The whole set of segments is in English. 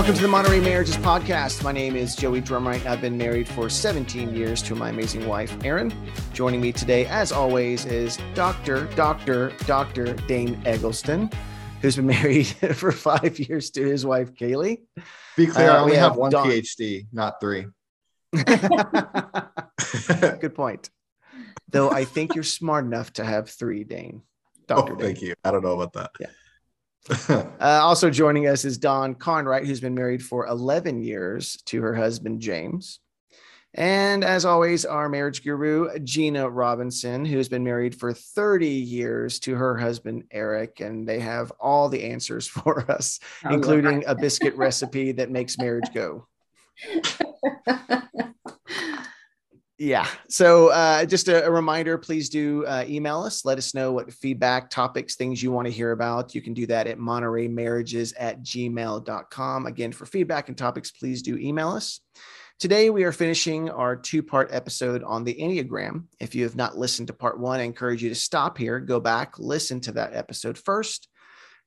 Welcome to the Monterey Marriages Podcast. My name is Joey Drumright. I've been married for 17 years to my amazing wife, Erin. Joining me today, as always, is Dr. Dr. Dr. Dane Eggleston, who's been married for five years to his wife, Kaylee. Be clear, Uh, I only we have have one Dawn. PhD, not three. Good point. Though I think you're smart enough to have three, Dane. Oh, Dane. thank you. I don't know about that. Yeah. Uh, also joining us is Dawn Conwright, who's been married for 11 years to her husband, James. And as always, our marriage guru, Gina Robinson, who's been married for 30 years to her husband, Eric. And they have all the answers for us, Oh, including a biscuit recipe that makes marriage go. Yeah. So uh, just a, a reminder, please do uh, email us. Let us know what feedback, topics, things you want to hear about. You can do that at montereymarriages at gmail.com. Again, for feedback and topics, please do email us. Today, we are finishing our two part episode on the Enneagram. If you have not listened to part one, I encourage you to stop here, go back, listen to that episode first,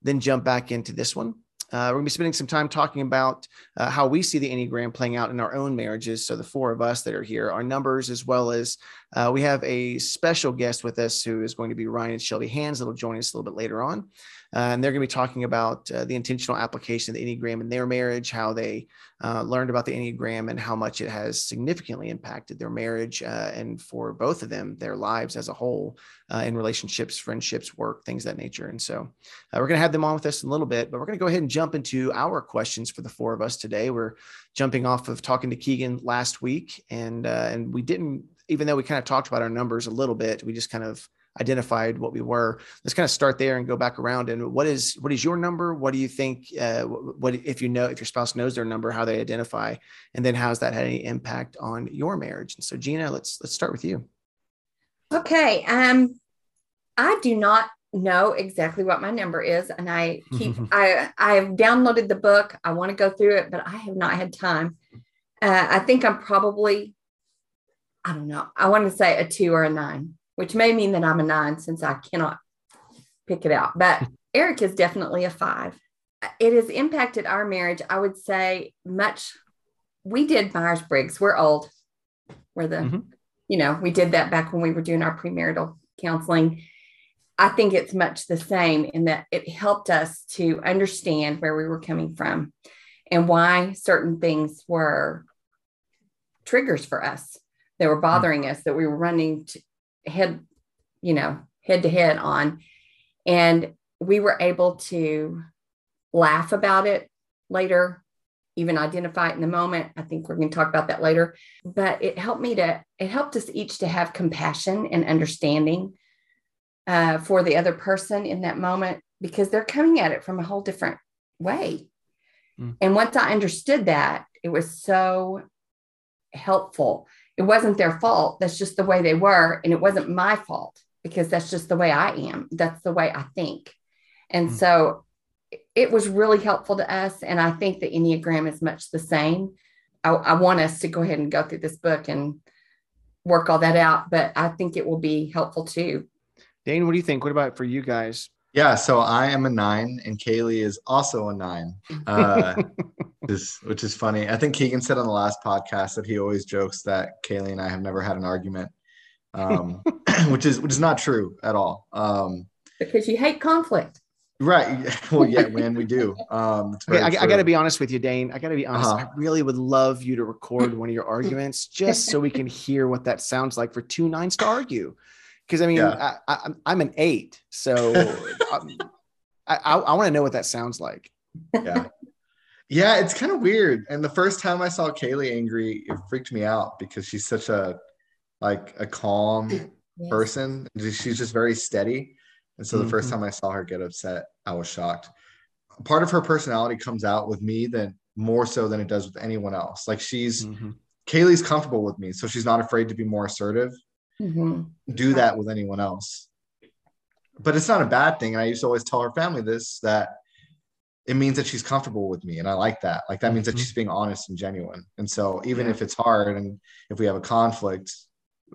then jump back into this one. Uh, we're going to be spending some time talking about uh, how we see the Enneagram playing out in our own marriages. So, the four of us that are here, our numbers, as well as uh, we have a special guest with us who is going to be Ryan and Shelby Hands that'll join us a little bit later on. Uh, and they're going to be talking about uh, the intentional application of the Enneagram in their marriage, how they uh, learned about the Enneagram, and how much it has significantly impacted their marriage uh, and for both of them, their lives as a whole uh, in relationships, friendships, work, things that nature. And so uh, we're going to have them on with us in a little bit, but we're going to go ahead and jump into our questions for the four of us today. We're jumping off of talking to Keegan last week, and and we didn't, even though we kind of talked about our numbers a little bit, we just kind of identified what we were. Let's kind of start there and go back around. And what is what is your number? What do you think? Uh, what, if you know if your spouse knows their number, how they identify, and then how's that had any impact on your marriage? And so, Gina, let's let's start with you. Okay. Um, I do not know exactly what my number is, and I keep I I've downloaded the book. I want to go through it, but I have not had time. Uh, I think I'm probably, I don't know. I want to say a two or a nine, which may mean that I'm a nine since I cannot pick it out. But Eric is definitely a five. It has impacted our marriage. I would say much. We did Myers Briggs. We're old. We're the Mhm. you know, we did that back when we were doing our premarital counseling. I think it's much the same in that it helped us to understand where we were coming from and why certain things were triggers for us that were bothering us that we were running to head, you know, head to head on. And we were able to laugh about it later, even identify it in the moment. I think we're going to talk about that later. But it helped me to, it helped us each to have compassion and understanding uh, for the other person in that moment because they're coming at it from a whole different way. Mm. And once I understood that, it was so helpful. It wasn't their fault. That's just the way they were. And it wasn't my fault because that's just the way I am. That's the way I think. And Mm. so it was really helpful to us. And I think the Enneagram is much the same. I, I want us to go ahead and go through this book and work all that out, but I think it will be helpful too. Dane, what do you think? What about for you guys? Yeah, so I am a nine, and Kaylee is also a nine, uh, which, is, which is funny. I think Keegan said on the last podcast that he always jokes that Kaylee and I have never had an argument, um, which is which is not true at all. Um, Because you hate conflict. right? Well, yeah, man, we do. Um, it's Okay, I, I got to be honest with you, Dane. I got to be honest. Uh-huh. I really would love you to record one of your arguments just so we can hear what that sounds like for two nines to argue. Because I mean, Yeah. I, I, I'm- I'm an eight, so um, I, I, I want to know what that sounds like. yeah. Yeah, it's kind of weird. And the first time I saw Kaylee angry, it freaked me out because she's such a like a calm Yes. person. She's just very steady. And so the first Mhm. time I saw her get upset, I was shocked. Part of her personality comes out with me than more so than it does with anyone else. Like she's Mhm. Kaylee's comfortable with me, so she's not afraid to be more assertive. Mhm. Do that with anyone else. But it's not a bad thing. And I used to always tell her family this that it means that she's comfortable with me. And I like that. Like that means that Mhm. she's being honest and genuine. And so even Yeah. if it's hard and if we have a conflict,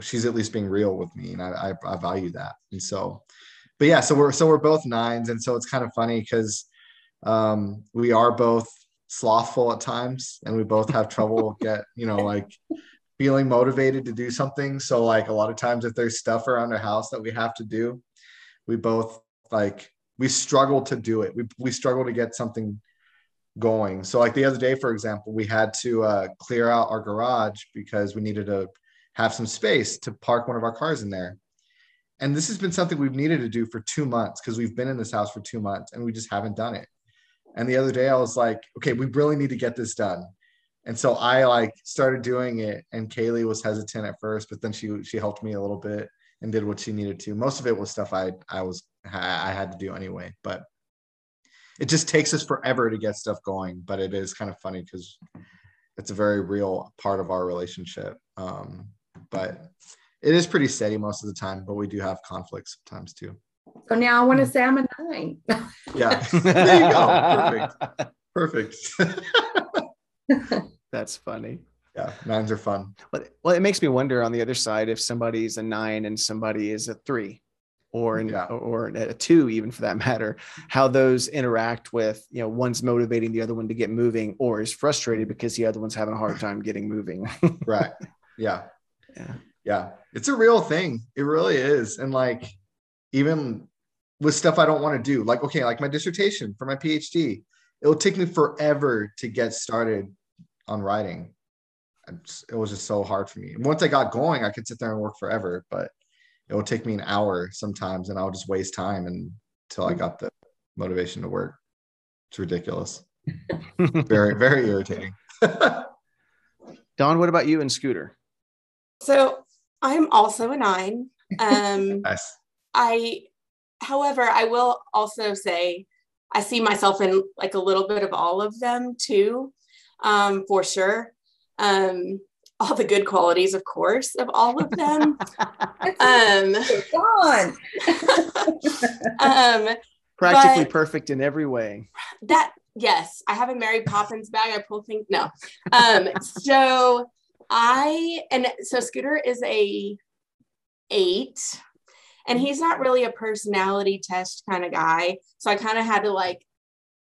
she's at least being real with me. And I, I, I value that. And so, but yeah, so we're so we're both nines. And so it's kind of funny because um we are both slothful at times and we both have trouble get you know like feeling motivated to do something. So like a lot of times if there's stuff around our house that we have to do we both like we struggle to do it. We, we struggle to get something going. So like the other day for example we had to uh, clear out our garage because we needed to have some space to park one of our cars in there. And this has been something we've needed to do for two months because we've been in this house for two months and we just haven't done it. And the other day I was like, okay, we really need to get this done. And so I like started doing it and Kaylee was hesitant at first, but then she she helped me a little bit and did what she needed to. Most of it was stuff I I was I had to do anyway, but it just takes us forever to get stuff going, but it is kind of funny because it's a very real part of our relationship. Um, but it is pretty steady most of the time, but we do have conflicts sometimes too. So now I want to say I'm a nine. yeah. There you go. Perfect. Perfect. That's funny. Yeah, nines are fun. Well, well, it makes me wonder on the other side if somebody's a nine and somebody is a three or an, yeah. or a two even for that matter how those interact with you know one's motivating the other one to get moving or is frustrated because the other one's having a hard time getting moving right yeah yeah yeah it's a real thing it really is and like even with stuff I don't want to do. Like, okay, like my dissertation for my PhD, it'll take me forever to get started on writing. It was just so hard for me. Once I got going, I could sit there and work forever, but it would take me an hour sometimes, and I'll just waste time until I got the motivation to work. It's ridiculous. very, very irritating. Dawn, what about you and Scooter? So I'm also a nine. Um, nice. I, however, I will also say I see myself in like a little bit of all of them too, um, for sure. Um, all the good qualities, of course, of all of them. um, on. um, Practically perfect in every way. That yes, I have a Mary Poppins bag. I pull things. No, um, so I and so Scooter is a eight and he's not really a personality test kind of guy. So I kind of had to like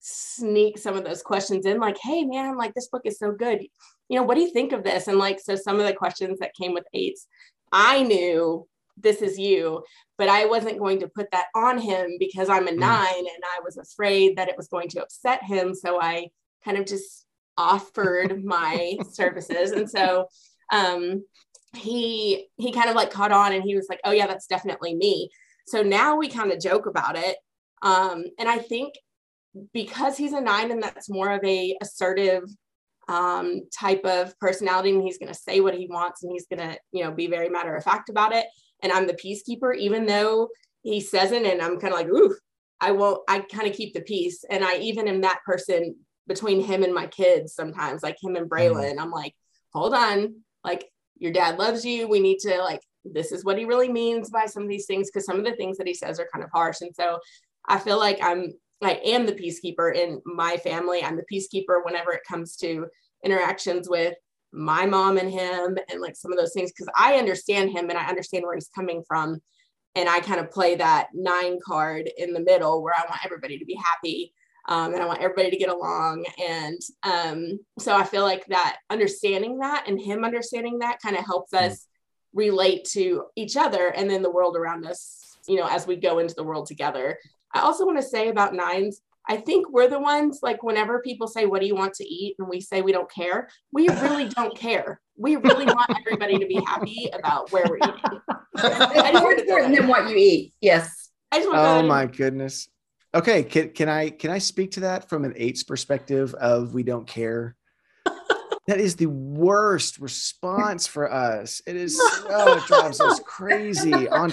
sneak some of those questions in, like, hey, man, like this book is so good. You know, what do you think of this? And like, so some of the questions that came with eights, I knew this is you, but I wasn't going to put that on him because I'm a mm. nine and I was afraid that it was going to upset him. So I kind of just offered my services. And so um, he he kind of like caught on and he was like oh yeah that's definitely me so now we kind of joke about it um and i think because he's a nine and that's more of a assertive um type of personality and he's going to say what he wants and he's going to you know be very matter of fact about it and i'm the peacekeeper even though he says it and i'm kind of like ooh i won't i kind of keep the peace and i even am that person between him and my kids sometimes like him and braylon mm. i'm like hold on like your dad loves you. We need to like, this is what he really means by some of these things because some of the things that he says are kind of harsh. And so I feel like I'm, I am the peacekeeper in my family. I'm the peacekeeper whenever it comes to interactions with my mom and him and like some of those things because I understand him and I understand where he's coming from. And I kind of play that nine card in the middle where I want everybody to be happy um, and I want everybody to get along. And um, so I feel like that understanding that and him understanding that kind of helps mm. us relate to each other and then the world around us, you know, as we go into the world together. I also want to say about nines, I think we're the ones like whenever people say, What do you want to eat? and we say we don't care, we really don't care. We really want everybody to be happy about where we're eating. More important than what you eat. Yes. oh my goodness. Okay, can, can I can I speak to that from an eight's perspective of we don't care? that is the worst response for us. It is oh, it drives us crazy. On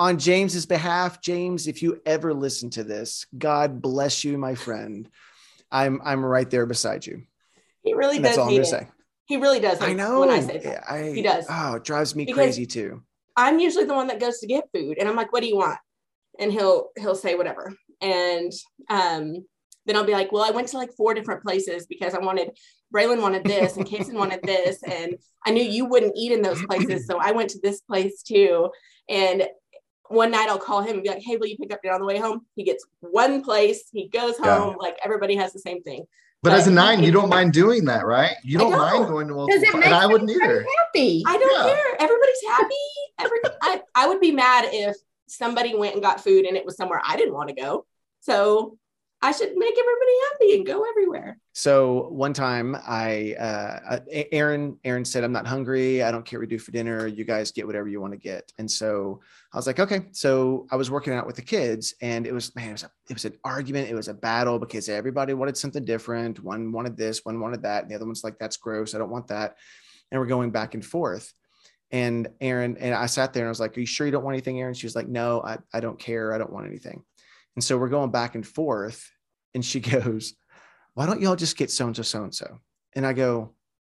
on James's behalf, James, if you ever listen to this, God bless you, my friend. I'm I'm right there beside you. He really and does. That's all I'm gonna say. He really does. I know. When I say that, I, he does. Oh, it drives me because crazy too. I'm usually the one that goes to get food, and I'm like, "What do you want?" And he'll he'll say whatever and um, then I'll be like, well, I went to like four different places because I wanted Braylon wanted this and Kason wanted this, and I knew you wouldn't eat in those places, so I went to this place too. And one night I'll call him and be like, hey, will you pick up dinner on the way home? He gets one place, he goes home, yeah. like everybody has the same thing. But as a nine, you don't mind doing that, right? You don't mind don't. going to multiple, Because it cla- makes and I wouldn't either. happy. I don't Yeah. care. Everybody's happy. Every I, I would be mad if somebody went and got food and it was somewhere I didn't want to go. So I should make everybody happy and go everywhere. So one time I, uh, Erin, Erin said, I'm not hungry. I don't care what we do for dinner. You guys get whatever you want to get. And so I was like, okay. So I was working out with the kids and it was, man, it was, a, it was an argument. It was a battle because everybody wanted something different. One wanted this, one wanted that. And the other one's like, that's gross. I don't want that. And we're going back and forth. And Erin, and I sat there and I was like, are you sure you don't want anything, Erin? She was like, no, I, I don't care. I don't want anything. And so we're going back and forth. And she goes, why don't y'all just get so and so, so and so? And I go,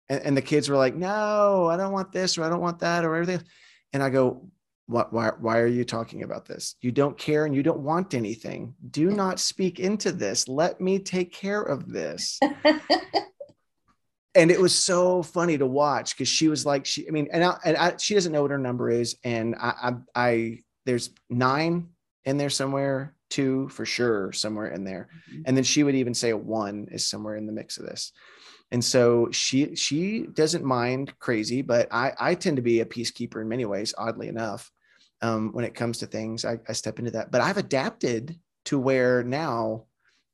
and, and the kids were like, no, I don't want this or I don't want that or everything. And I go, what, why, why are you talking about this? You don't care and you don't want anything. Do not speak into this. Let me take care of this. and it was so funny to watch because she was like, she, I mean, and, I, and I, she doesn't know what her number is. And I, I, I, there's nine in there somewhere, two for sure, somewhere in there. And then she would even say a one is somewhere in the mix of this. And so she she doesn't mind crazy, but I I tend to be a peacekeeper in many ways, oddly enough. Um, when it comes to things, I, I step into that. But I've adapted to where now,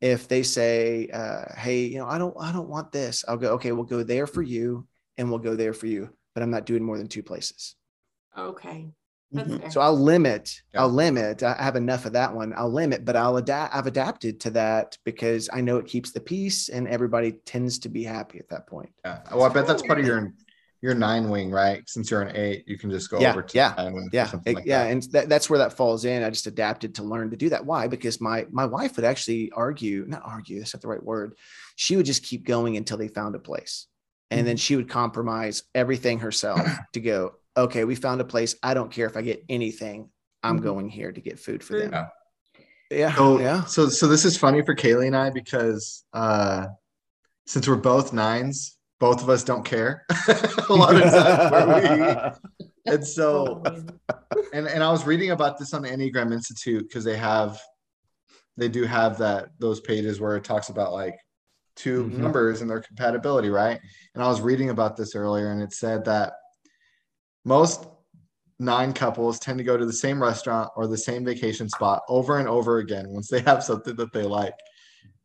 if they say, uh, "Hey, you know, I don't I don't want this," I'll go, "Okay, we'll go there for you, and we'll go there for you." But I'm not doing more than two places. Okay. That's fair. Mm-hmm. So I'll limit. Yeah. I'll limit. I have enough of that one. I'll limit, but I'll adapt. I've adapted to that because I know it keeps the peace, and everybody tends to be happy at that point. Yeah. Well, I bet that's part of your your nine wing, right? Since you're an eight, you can just go Yeah, over to yeah, nine wing. or Yeah, something like yeah, that. and that, that's where that falls in. I just adapted to learn to do that. Why? Because my my wife would actually argue, not argue. That's not the right word. She would just keep going until they found a place, and Mm-hmm. then she would compromise everything herself to go. Okay, we found a place. I don't care if I get anything. I'm Mhm. going here to get food for them. Yeah, So, yeah. so so this is funny for Kaylee and I because uh since we're both nines, both of us don't care a lot of times where we and so and and I was reading about this on the Enneagram Institute because they have they do have that those pages where it talks about like 2 Mhm. numbers and their compatibility, right? And I was reading about this earlier and it said that most nine couples tend to go to the same restaurant or the same vacation spot over and over again once they have something that they like.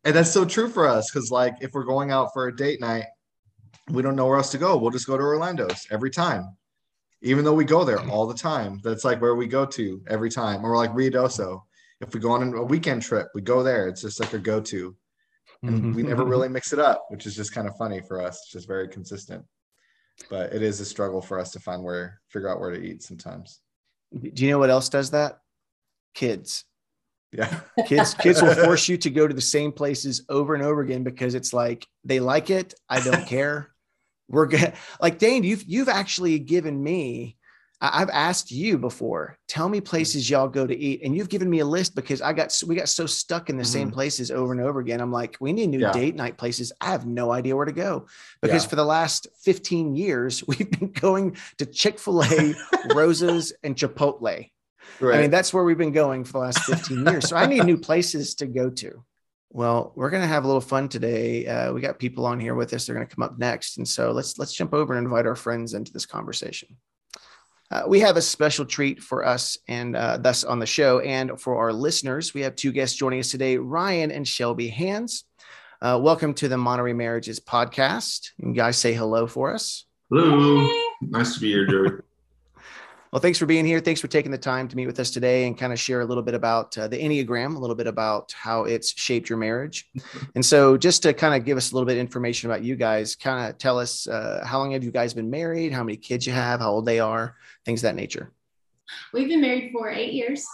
And that's so true for us because like if we're going out for a date night, we don't know where else to go. We'll just go to Orlando's every time even though we go there all the time. That's like where we go to every time. Or like Ruidoso. If we go on a weekend trip, we go there. It's just like a go to. And we never mm-hmm. really mix it up, which is just kind of funny for us. It's just very consistent. But it is a struggle for us to find where, figure out where to eat sometimes. Do you know what else does that? Kids. Yeah. Kids, kids will force you to go to the same places over and over again because it's like they like it. I don't care. We're good. Like Dane, you've you've actually given me. I've asked you before. Tell me places y'all go to eat, and you've given me a list because I got we got so stuck in the same places over and over again. I'm like, we need new Yeah. date night places. I have no idea where to go because Yeah. for the last 15 years we've been going to Chick Fil A, Rosa's, and Chipotle. Right. I mean, that's where we've been going for the last 15 years. So I need new places to go to. Well, we're going to have a little fun today. Uh, we got people on here with us. They're going to come up next. And so let's, let's jump over and invite our friends into this conversation. Uh, we have a special treat for us and uh, thus on the show. And for our listeners, we have two guests joining us today, Ryan and Shelby Hands. Uh, welcome to the Monterey Marriages podcast. You guys say hello for us. Hello. Nice to be here, Joey. Well, thanks for being here. Thanks for taking the time to meet with us today and kind of share a little bit about uh, the Enneagram, a little bit about how it's shaped your marriage. And so, just to kind of give us a little bit of information about you guys, kind of tell us uh, how long have you guys been married, how many kids you have, how old they are, things of that nature. We've been married for eight years.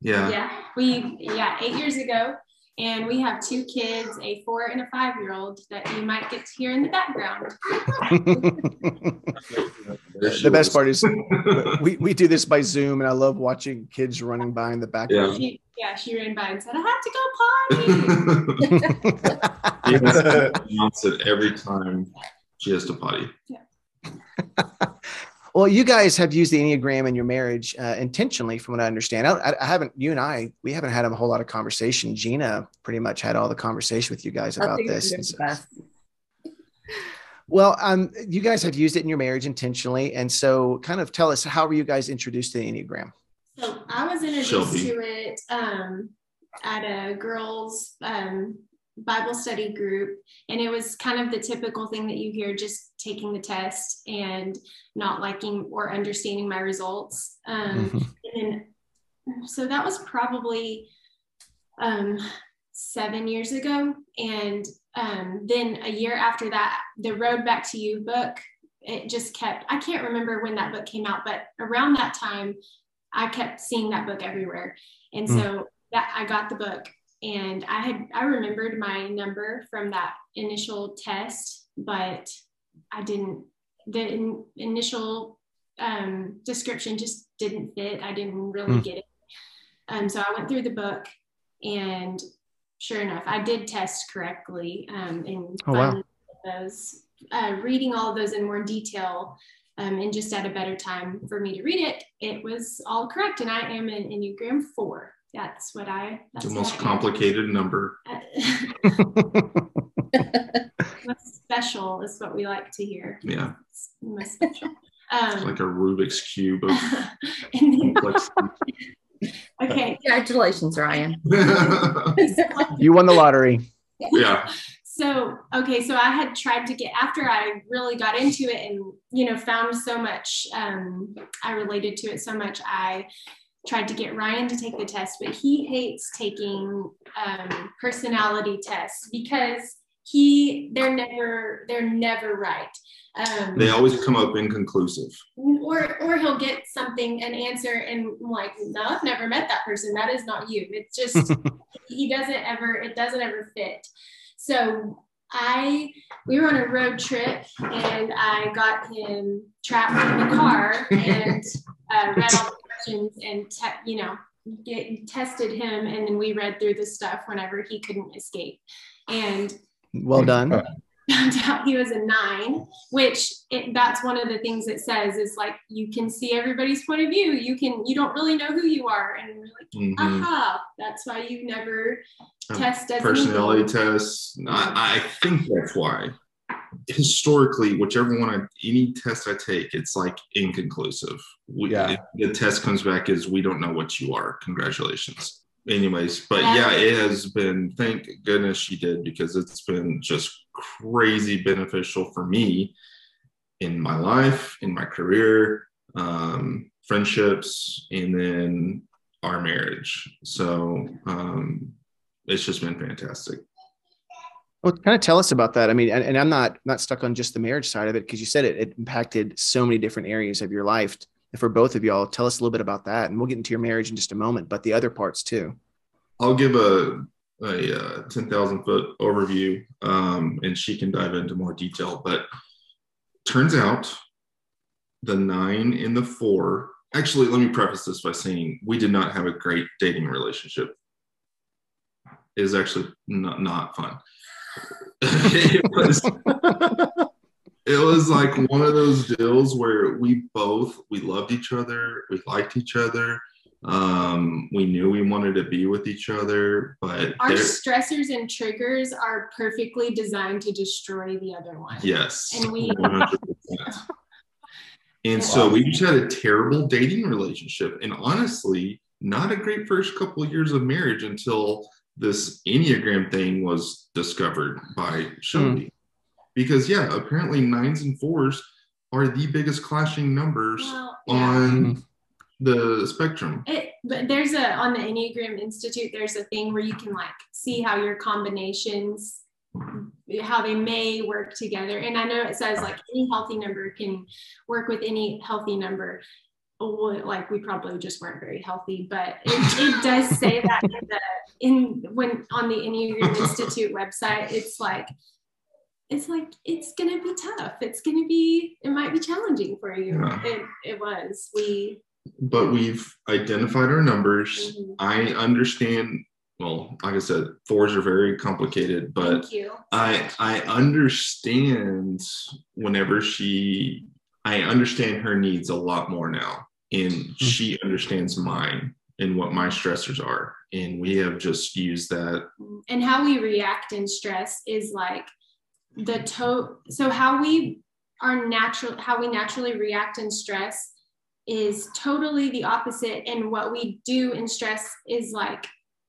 Yeah. Yeah, we yeah eight years ago, and we have two kids, a four and a five year old that you might get to hear in the background. There the best was. part is we, we do this by Zoom, and I love watching kids running by in the background. She, yeah, she ran by and said, "I have to go potty." You have to announce it every time she has to potty. Yeah. well, you guys have used the Enneagram in your marriage uh, intentionally, from what I understand. I, I haven't, you and I, we haven't had a whole lot of conversation. Gina pretty much had all the conversation with you guys I about think this. it's And so- the best. Well, um, you guys have used it in your marriage intentionally. And so kind of tell us, how were you guys introduced to the Enneagram? So I was introduced Shelby. to it um, at a girls' um, Bible study group, and it was kind of the typical thing that you hear: just taking the test and not liking or understanding my results. Um, Mhm. and then, so that was probably um, seven years ago, and um, then a year after that, the Road Back to You book. It just kept. I can't remember when that book came out, but around that time, I kept seeing that book everywhere. And so that I got the book and I had I remembered my number from that initial test, but I didn't the in, initial um, description just didn't fit. I didn't really Hmm. get it. Um, so I went through the book and sure enough, I did test correctly um, and Oh, wow. those uh, reading all of those in more detail um, and just at a better time for me to read it, it was all correct. And I am an Enneagram four. That's what I. That's The what most I am. complicated number. most special is what we like to hear. Yeah. It's most special. It's Um, like a Rubik's cube of complexity. okay. Congratulations, Ryan. you won the lottery. yeah. So, okay, so I had tried to get after I really got into it and, you know, found so much, um, I related to it so much. I tried to get Ryan to take the test, but he hates taking um, personality tests because he, they're never, they're never right. Um, They always come up inconclusive. or or he'll get something an answer and I'm like no i've never met that person that is not you it's just he doesn't ever it doesn't ever fit so i we were on a road trip and i got him trapped in the car and uh, read all the questions and te- you know get, tested him and then we read through the stuff whenever he couldn't escape and Well done. found out he was a nine, which it, that's one of the things it says is like you can see everybody's point of view. You can you don't really know who you are, and we're like, Mhm. aha, that's why you never Um, test as Personality anything. tests. I, I think that's why. Historically, whichever one I any test I take, it's like inconclusive. We, Yeah. The test comes back is we don't know what you are. Congratulations. Anyways, but Yeah. yeah, it has been. Thank goodness she did because it's been just crazy beneficial for me in my life, in my career, um, friendships, and then our marriage. So um, it's just been fantastic. Well, kind of tell us about that. I mean, and, and I'm not not stuck on just the marriage side of it because you said it, it impacted so many different areas of your life. For both of y'all, tell us a little bit about that, and we'll get into your marriage in just a moment. But the other parts too. I'll give a a uh, ten thousand foot overview, um, and she can dive into more detail. But turns out the nine and the four. Actually, let me preface this by saying we did not have a great dating relationship. It was actually not not fun. it was it was like one of those deals where we both we loved each other we liked each other um we knew we wanted to be with each other but Our stressors and triggers are perfectly designed to destroy the other one. yes And we- 100%. and so we just had a terrible dating relationship and honestly not a great first couple of years of marriage until this enneagram thing was discovered by shelby because yeah apparently nines and fours are the biggest clashing numbers Well, yeah. on mm-hmm. the spectrum. It, but there's a on the Enneagram Institute. There's a thing where you can like see how your combinations, how they may work together. And I know it says like any healthy number can work with any healthy number. Like we probably just weren't very healthy, but it, it does say that in the in when on the Enneagram Institute website. It's like it's like it's gonna be tough. It's gonna be it might be challenging for you. Yeah. It it was we. But we've identified our numbers. mhm. I understand. Well, like I said, fours are very complicated, but Thank you. I I understand whenever she I understand her needs a lot more now, and she understands mine and what my stressors are, and we have just used that. and how we react in stress is like the to so how we are natural how we naturally react in stress is totally the opposite and what we do in stress is like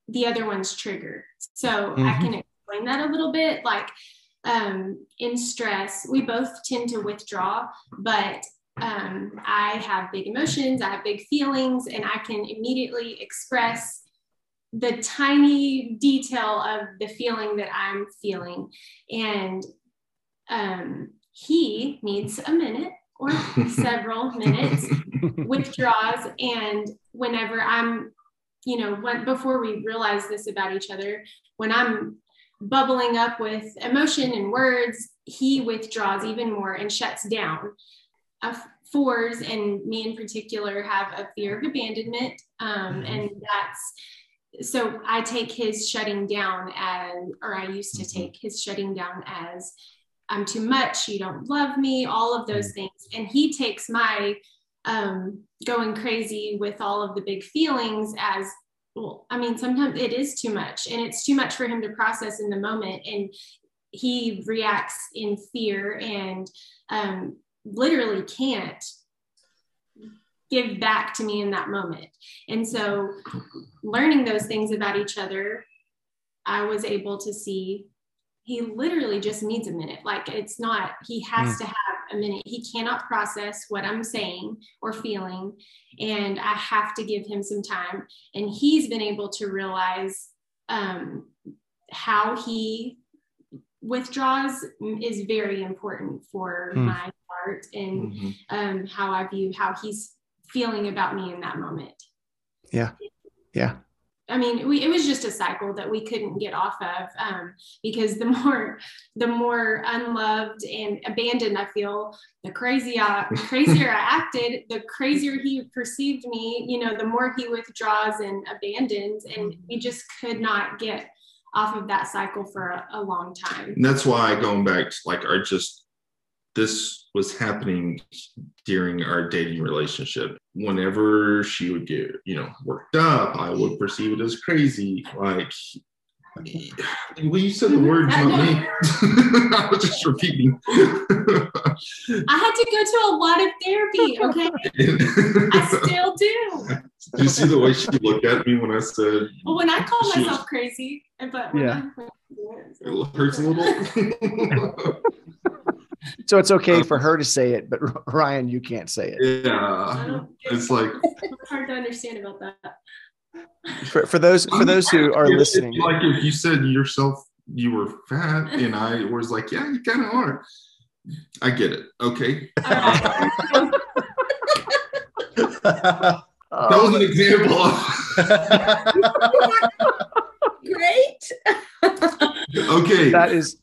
the other one's trigger so i Mhm. can explain that a little bit like um, in stress we both tend to withdraw but um, i have big emotions i have big feelings and i can immediately express the tiny detail of the feeling that I'm feeling. And um, he needs a minute or several minutes, withdraws. And whenever I'm, you know, when, before we realize this about each other, when I'm bubbling up with emotion and words, he withdraws even more and shuts down. Uh, fours and me in particular have a fear of abandonment, um, and that's so I take his shutting down as, or I used to Mhm. take his shutting down as, I'm too much, you don't love me, all of those things. And he takes my um, going crazy with all of the big feelings as, well, I mean, sometimes it is too much and it's too much for him to process in the moment. And he reacts in fear and um, literally can't give back to me in that moment. And so, learning those things about each other, I was able to see he literally just needs a minute. Like, it's not, he has to have a minute. He cannot process what I'm saying or feeling. And I have to give him some time. And he's been able to realize um, how he withdraws is very important for Hmm. my heart and Mhm. um, how I view how he's feeling about me in that moment. Yeah. Yeah. I mean, we, it was just a cycle that we couldn't get off of um, because the more, the more unloved and abandoned I feel, the crazy, I, crazier I acted, the crazier he perceived me. You know, the more he withdraws and abandons, and we just could not get off of that cycle for a, a long time. And that's why going back to like our just this was happening during our dating relationship. Whenever she would get, you know, worked up, I would perceive it as crazy. Like, well, you said the words, not me. I was just repeating. I had to go to a lot of therapy. Okay, I still do. Did you see the way she looked at me when I said Well, when I call She was- myself crazy, but when Yeah. I, it hurts a little? So it's okay for um, her to say it, but Ryan, you can't say it. Yeah. It's like it's hard to understand about that. For, for those for those who are If- listening, Like if you said yourself you were fat, and I was like, yeah, you kind of are. I get it. Okay, All right. that was an example. Great. okay, that is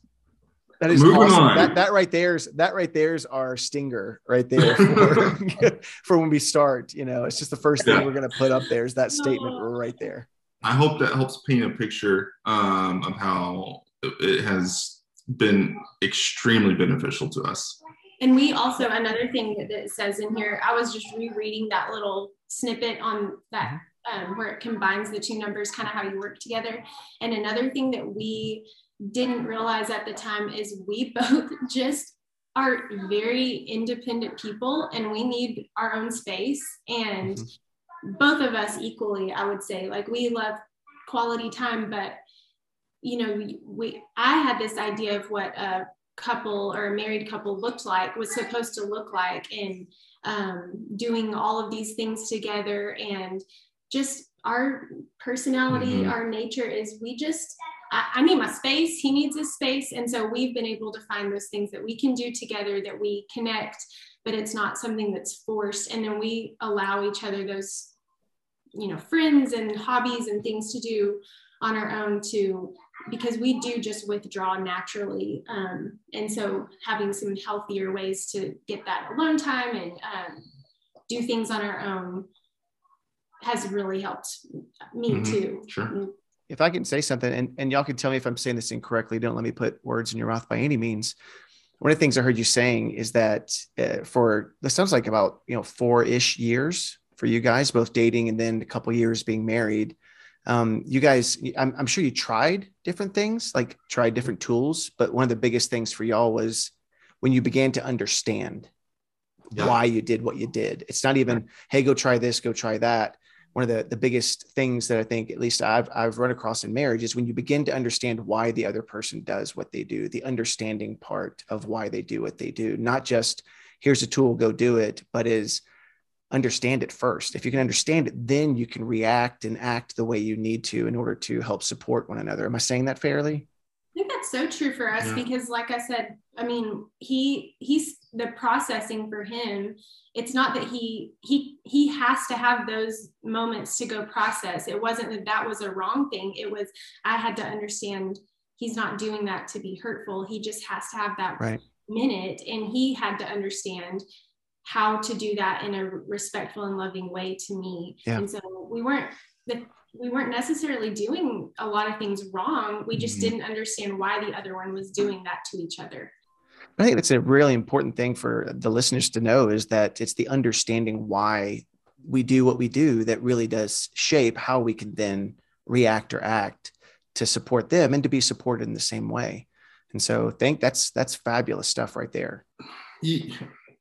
that is Moving awesome. on. That that right there's that right there's our stinger right there for, for when we start. You know, it's just the first thing Yeah. we're gonna put up there is that statement right there. I hope that helps paint a picture um, of how it has been extremely beneficial to us. And we also another thing that it says in here. I was just rereading that little snippet on that um, where it combines the two numbers, kind of how you work together. And another thing that we didn't realize at the time is we both just are very independent people, and we need our own space. And both of us equally, I would say, like we love quality time, but you know, we, we I had this idea of what a couple or a married couple looked like was supposed to look like and um, doing all of these things together and just our personality Mhm. our nature is we just I, I need my space he needs his space. And so we've been able to find those things that we can do together that we connect but it's not something that's forced. And then we allow each other those you know friends and hobbies and things to do on our own to because we do just withdraw naturally. Um, and so having some healthier ways to get that alone time and um, do things on our own has really helped me Mhm. too. Sure. If I can say something, and, and y'all can tell me if I'm saying this incorrectly, don't let me put words in your mouth by any means. one of the things I heard you saying is that uh, for this sounds like about you know four ish years for you guys, both dating and then a couple years being married. Um, you guys, I'm, I'm sure you tried different things, like tried different tools, but one of the biggest things for y'all was when you began to understand yeah. why you did what you did. It's not even, hey, go try this, go try that. One of the, the biggest things that I think, at least I've, I've run across in marriage, is when you begin to understand why the other person does what they do, the understanding part of why they do what they do, not just here's a tool, go do it, but is understand it first. If you can understand it, then you can react and act the way you need to in order to help support one another. Am I saying that fairly? I think that's so true for us yeah. because, like I said, I mean, he he's the processing for him. It's not that he he he has to have those moments to go process. It wasn't that that was a wrong thing. It was I had to understand he's not doing that to be hurtful. He just has to have that right. minute, and he had to understand how to do that in a respectful and loving way to me. Yeah. And so we weren't the, we weren't necessarily doing a lot of things wrong. We just mm-hmm. didn't understand why the other one was doing that to each other. I think that's a really important thing for the listeners to know is that it's the understanding why we do what we do that really does shape how we can then react or act to support them and to be supported in the same way. And so think that's that's fabulous stuff right there. Yeah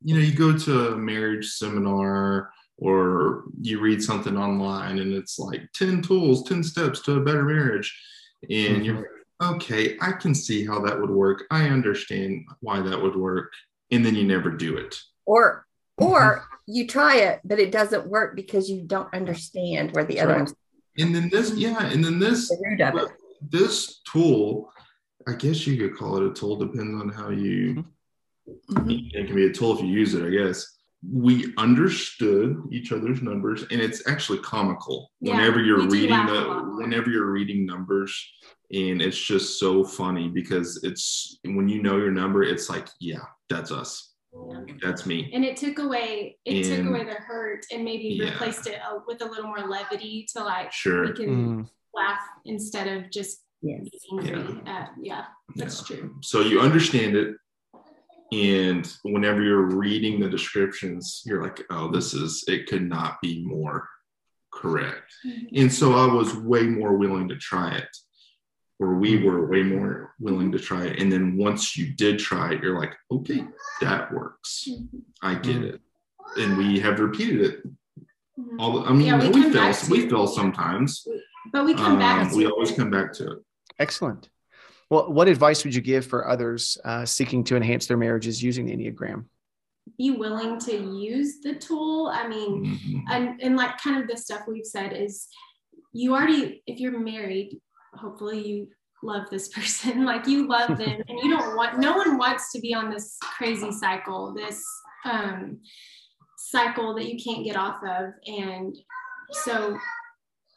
you know, you go to a marriage seminar or you read something online and it's like 10 tools, 10 steps to a better marriage. And mm-hmm. you're like, okay, I can see how that would work. I understand why that would work. And then you never do it. Or, or mm-hmm. you try it, but it doesn't work because you don't understand where the That's other right. one's. And then this, yeah, and then this, the this tool, I guess you could call it a tool, depends on how you mm-hmm. Mm-hmm. It can be a tool if you use it, I guess. We understood each other's numbers, and it's actually comical yeah, whenever you're reading the whenever you're reading numbers, and it's just so funny because it's when you know your number, it's like, yeah, that's us. Yeah. That's me. And it took away it and, took away the hurt and maybe yeah. replaced it uh, with a little more levity to like sure we can mm. laugh instead of just yes. angry. Yeah. At, yeah, that's true. So you understand it, and whenever you're reading the descriptions you're like oh this is it could not be more correct. Mm-hmm. and so i was way more willing to try it or we mm-hmm. were way more willing to try it. And then once you did try it you're like okay that works. Mm-hmm. i get it. And we have repeated it. Mm-hmm. all i mean yeah, we, we fail we fail sometimes. But we come um, back we always come back to it. Excellent well, what advice would you give for others uh, seeking to enhance their marriages using the Enneagram? Be willing to use the tool. I mean, mm-hmm. and, and like kind of the stuff we've said is you already, if you're married, hopefully you love this person, like you love them and you don't want, no one wants to be on this crazy cycle, this um, cycle that you can't get off of. And so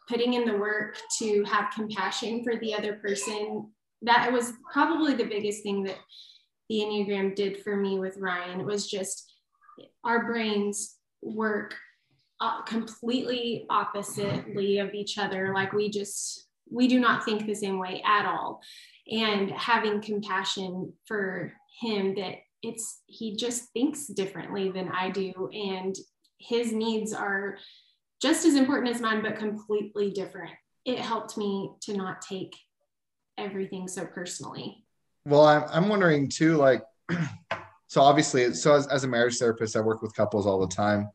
putting in the work to have compassion for the other person that was probably the biggest thing that the Enneagram did for me with Ryan. It was just our brains work uh, completely oppositely of each other. Like we just, we do not think the same way at all. And having compassion for him that it's, he just thinks differently than I do. And his needs are just as important as mine, but completely different. It helped me to not take everything so personally. Well, I'm, I'm wondering too, like, so obviously, so as, as a marriage therapist, I work with couples all the time.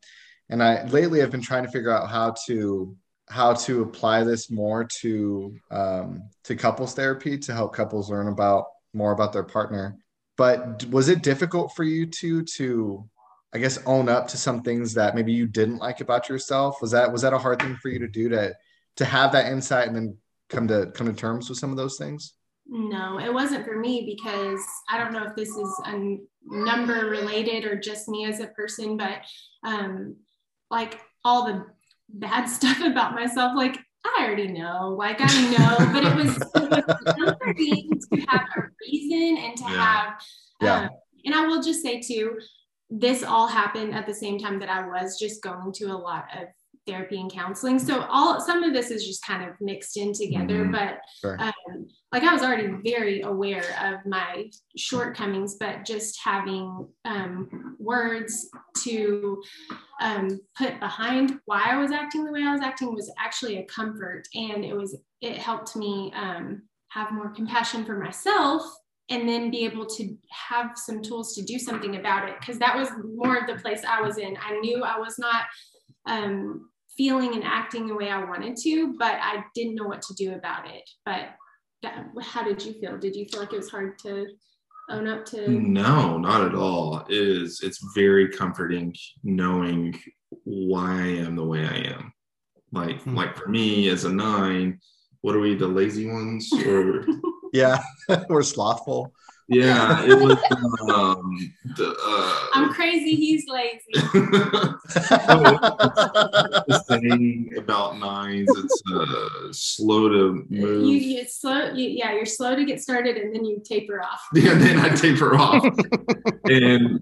And I lately I've been trying to figure out how to how to apply this more to um, to couples therapy to help couples learn about more about their partner. But was it difficult for you to to I guess own up to some things that maybe you didn't like about yourself? Was that was that a hard thing for you to do to to have that insight and then come to come to terms with some of those things? No, it wasn't for me because I don't know if this is a number related or just me as a person, but um, like all the bad stuff about myself, like I already know, like I know, but it was, for me to have a reason and to yeah. have, yeah. Um, and I will just say too, this all happened at the same time that I was just going to a lot of therapy and counseling. So all some of this is just kind of mixed in together, Mhm. but Sure. um, like I was already very aware of my shortcomings, but just having um, words to um, put behind why I was acting the way I was acting was actually a comfort, and it was it helped me um, have more compassion for myself and then be able to have some tools to do something about it because that was more of the place I was in. I knew I was not um, feeling and acting the way I wanted to, but I didn't know what to do about it. But that, how did you feel? Did you feel like it was hard to own up to? No, not at all. It is it's very comforting knowing why I am the way I am. Like Hmm. like for me as a nine, what are we the lazy ones or Yeah, we're slothful. Yeah, it was um the uh I'm crazy. He's lazy. the saying about nines, it's uh slow to You, move. you slow. You, yeah, you're slow to get started, and then you taper off. and then I taper off. and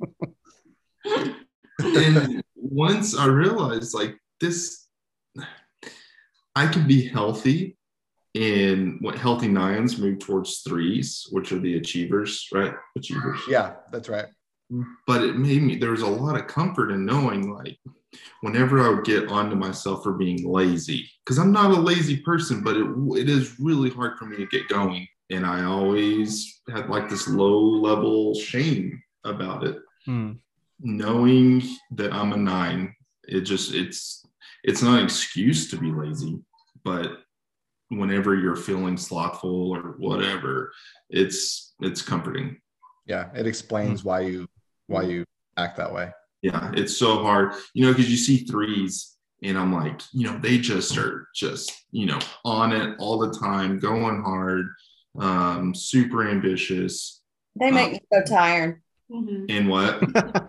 and once I realized like this, I can be healthy and what healthy nines move towards threes, which are the achievers, right? Achievers. Yeah, that's right. But it made me there was a lot of comfort in knowing like whenever I would get onto myself for being lazy, because I'm not a lazy person, but it it is really hard for me to get going. And I always had like this low level shame about it Hmm. knowing that I'm a nine, it just it's it's not an excuse to be lazy, but whenever you're feeling slothful or whatever, it's it's comforting. Yeah, it explains why you why you act that way. Yeah, it's so hard, you know, because you see threes and I'm like, you know, they just are just, you know, on it all the time, going hard, um, super ambitious. They make me so tired. Mhm. And what?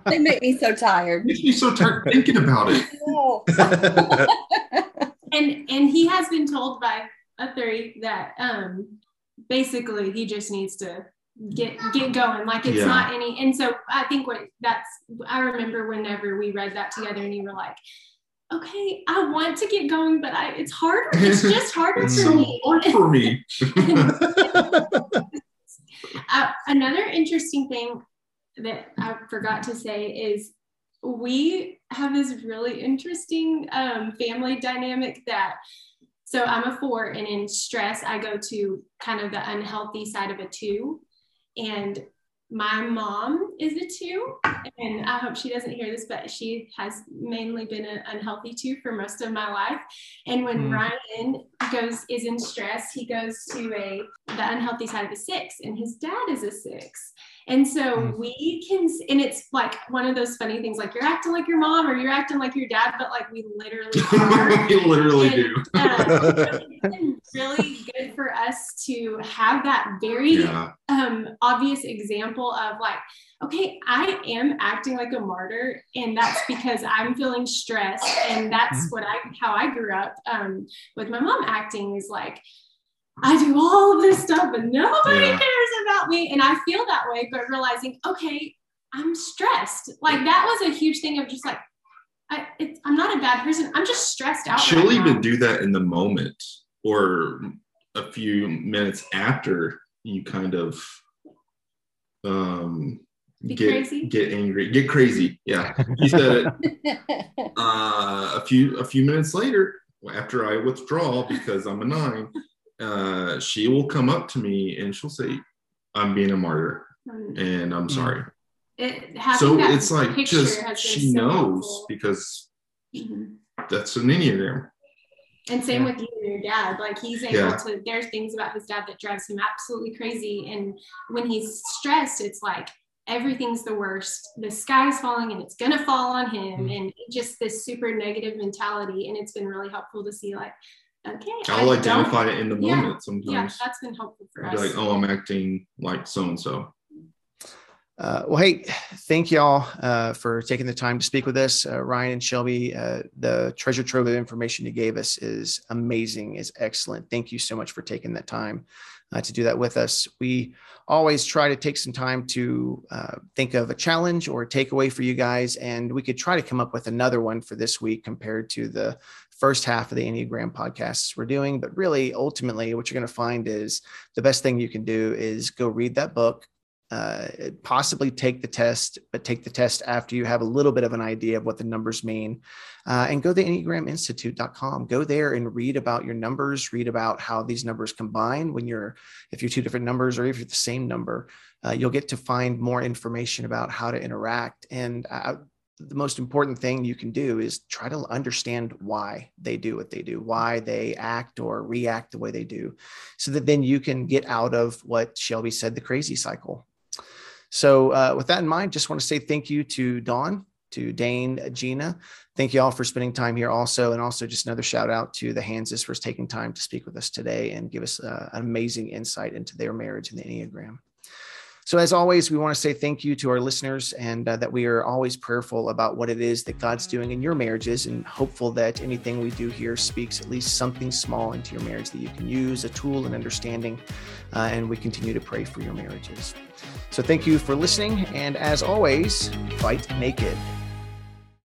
They make me so tired. Makes me so tired thinking about it. And and he has been told by a three that um basically he just needs to get get going like it's Yeah. not any and so i think what that's i remember whenever we read that together and you were like okay i want to get going but i it's harder it's just harder It's for so me hard for me. uh, another interesting thing that I forgot to say is we have this really interesting um, family dynamic that so I'm a four, and in stress, I go to kind of the unhealthy side of a two. And my mom is a two, and I hope she doesn't hear this, but she has mainly been an unhealthy two for most of my life. And when Hmm. Ryan goes is in stress, he goes to a the unhealthy side of a six, and his dad is a six. And so Hmm. we can, and it's like one of those funny things, like you're acting like your mom or you're acting like your dad, but like we literally are. we literally And, do. uh, it's been really good for us to have that very Yeah. um, obvious example of like, okay, I am acting like a martyr, and that's because I'm feeling stressed, and that's what I how I grew up um, with my mom acting is like. I do all of this stuff, but nobody Yeah. cares about me, and I feel that way. But realizing, okay, I'm stressed. Like that was a huge thing of just like, I, I'm not a bad person. I'm just stressed out. She'll right even do that in the moment or a few minutes after you kind of um Be get crazy? get angry, get crazy. Yeah. You said it. uh, a few a few minutes later, after I withdraw because I'm a nine, uh, she will come up to me and she'll say, "I'm being a martyr, Um, and I'm sorry." it, having So it's like just she so knows helpful. because Mhm. that's an enneagram. And same Yeah. with you and your dad. Like he's able Yeah. to, there's things about his dad that drives him absolutely crazy. And when he's stressed, it's like everything's the worst. The sky's falling and it's gonna fall on him. Mm. And just this super negative mentality. And it's been really helpful to see like, okay, I'll I don't- identify it in the moment Yeah, sometimes. Yeah, that's been helpful for I'll be us. like, "Oh, I'm acting like so and so." Uh, well, hey, thank y'all uh, for taking the time to speak with us. Uh, Ryan and Shelby, uh, the treasure trove of information you gave us is amazing, is excellent. Thank you so much for taking that time uh, to do that with us. We always try to take some time to uh, think of a challenge or a takeaway for you guys, and we could try to come up with another one for this week compared to the first half of the Enneagram podcasts we're doing. But really, ultimately, what you're going to find is the best thing you can do is go read that book, uh, possibly take the test, but take the test after you have a little bit of an idea of what the numbers mean. Uh, and go to enneagraminstitute.com. Go there and read about your numbers, read about how these numbers combine when you're, if you're two different numbers or if you're the same number. Uh, you'll get to find more information about how to interact. And uh, the most important thing you can do is try to understand why they do what they do, why they act or react the way they do, so that then you can get out of what Shelby said the crazy cycle so, uh, with that in mind, just want to say thank you to Dawn, to Dane, Gina. Thank you all for spending time here also. And also, just another shout out to the Hanses for taking time to speak with us today and give us uh, an amazing insight into their marriage and the Enneagram. So, as always, we want to say thank you to our listeners and uh, that we are always prayerful about what it is that God's doing in your marriages and hopeful that anything we do here speaks at least something small into your marriage that you can use, a tool and understanding. Uh, and we continue to pray for your marriages. So, thank you for listening. And as always, fight naked.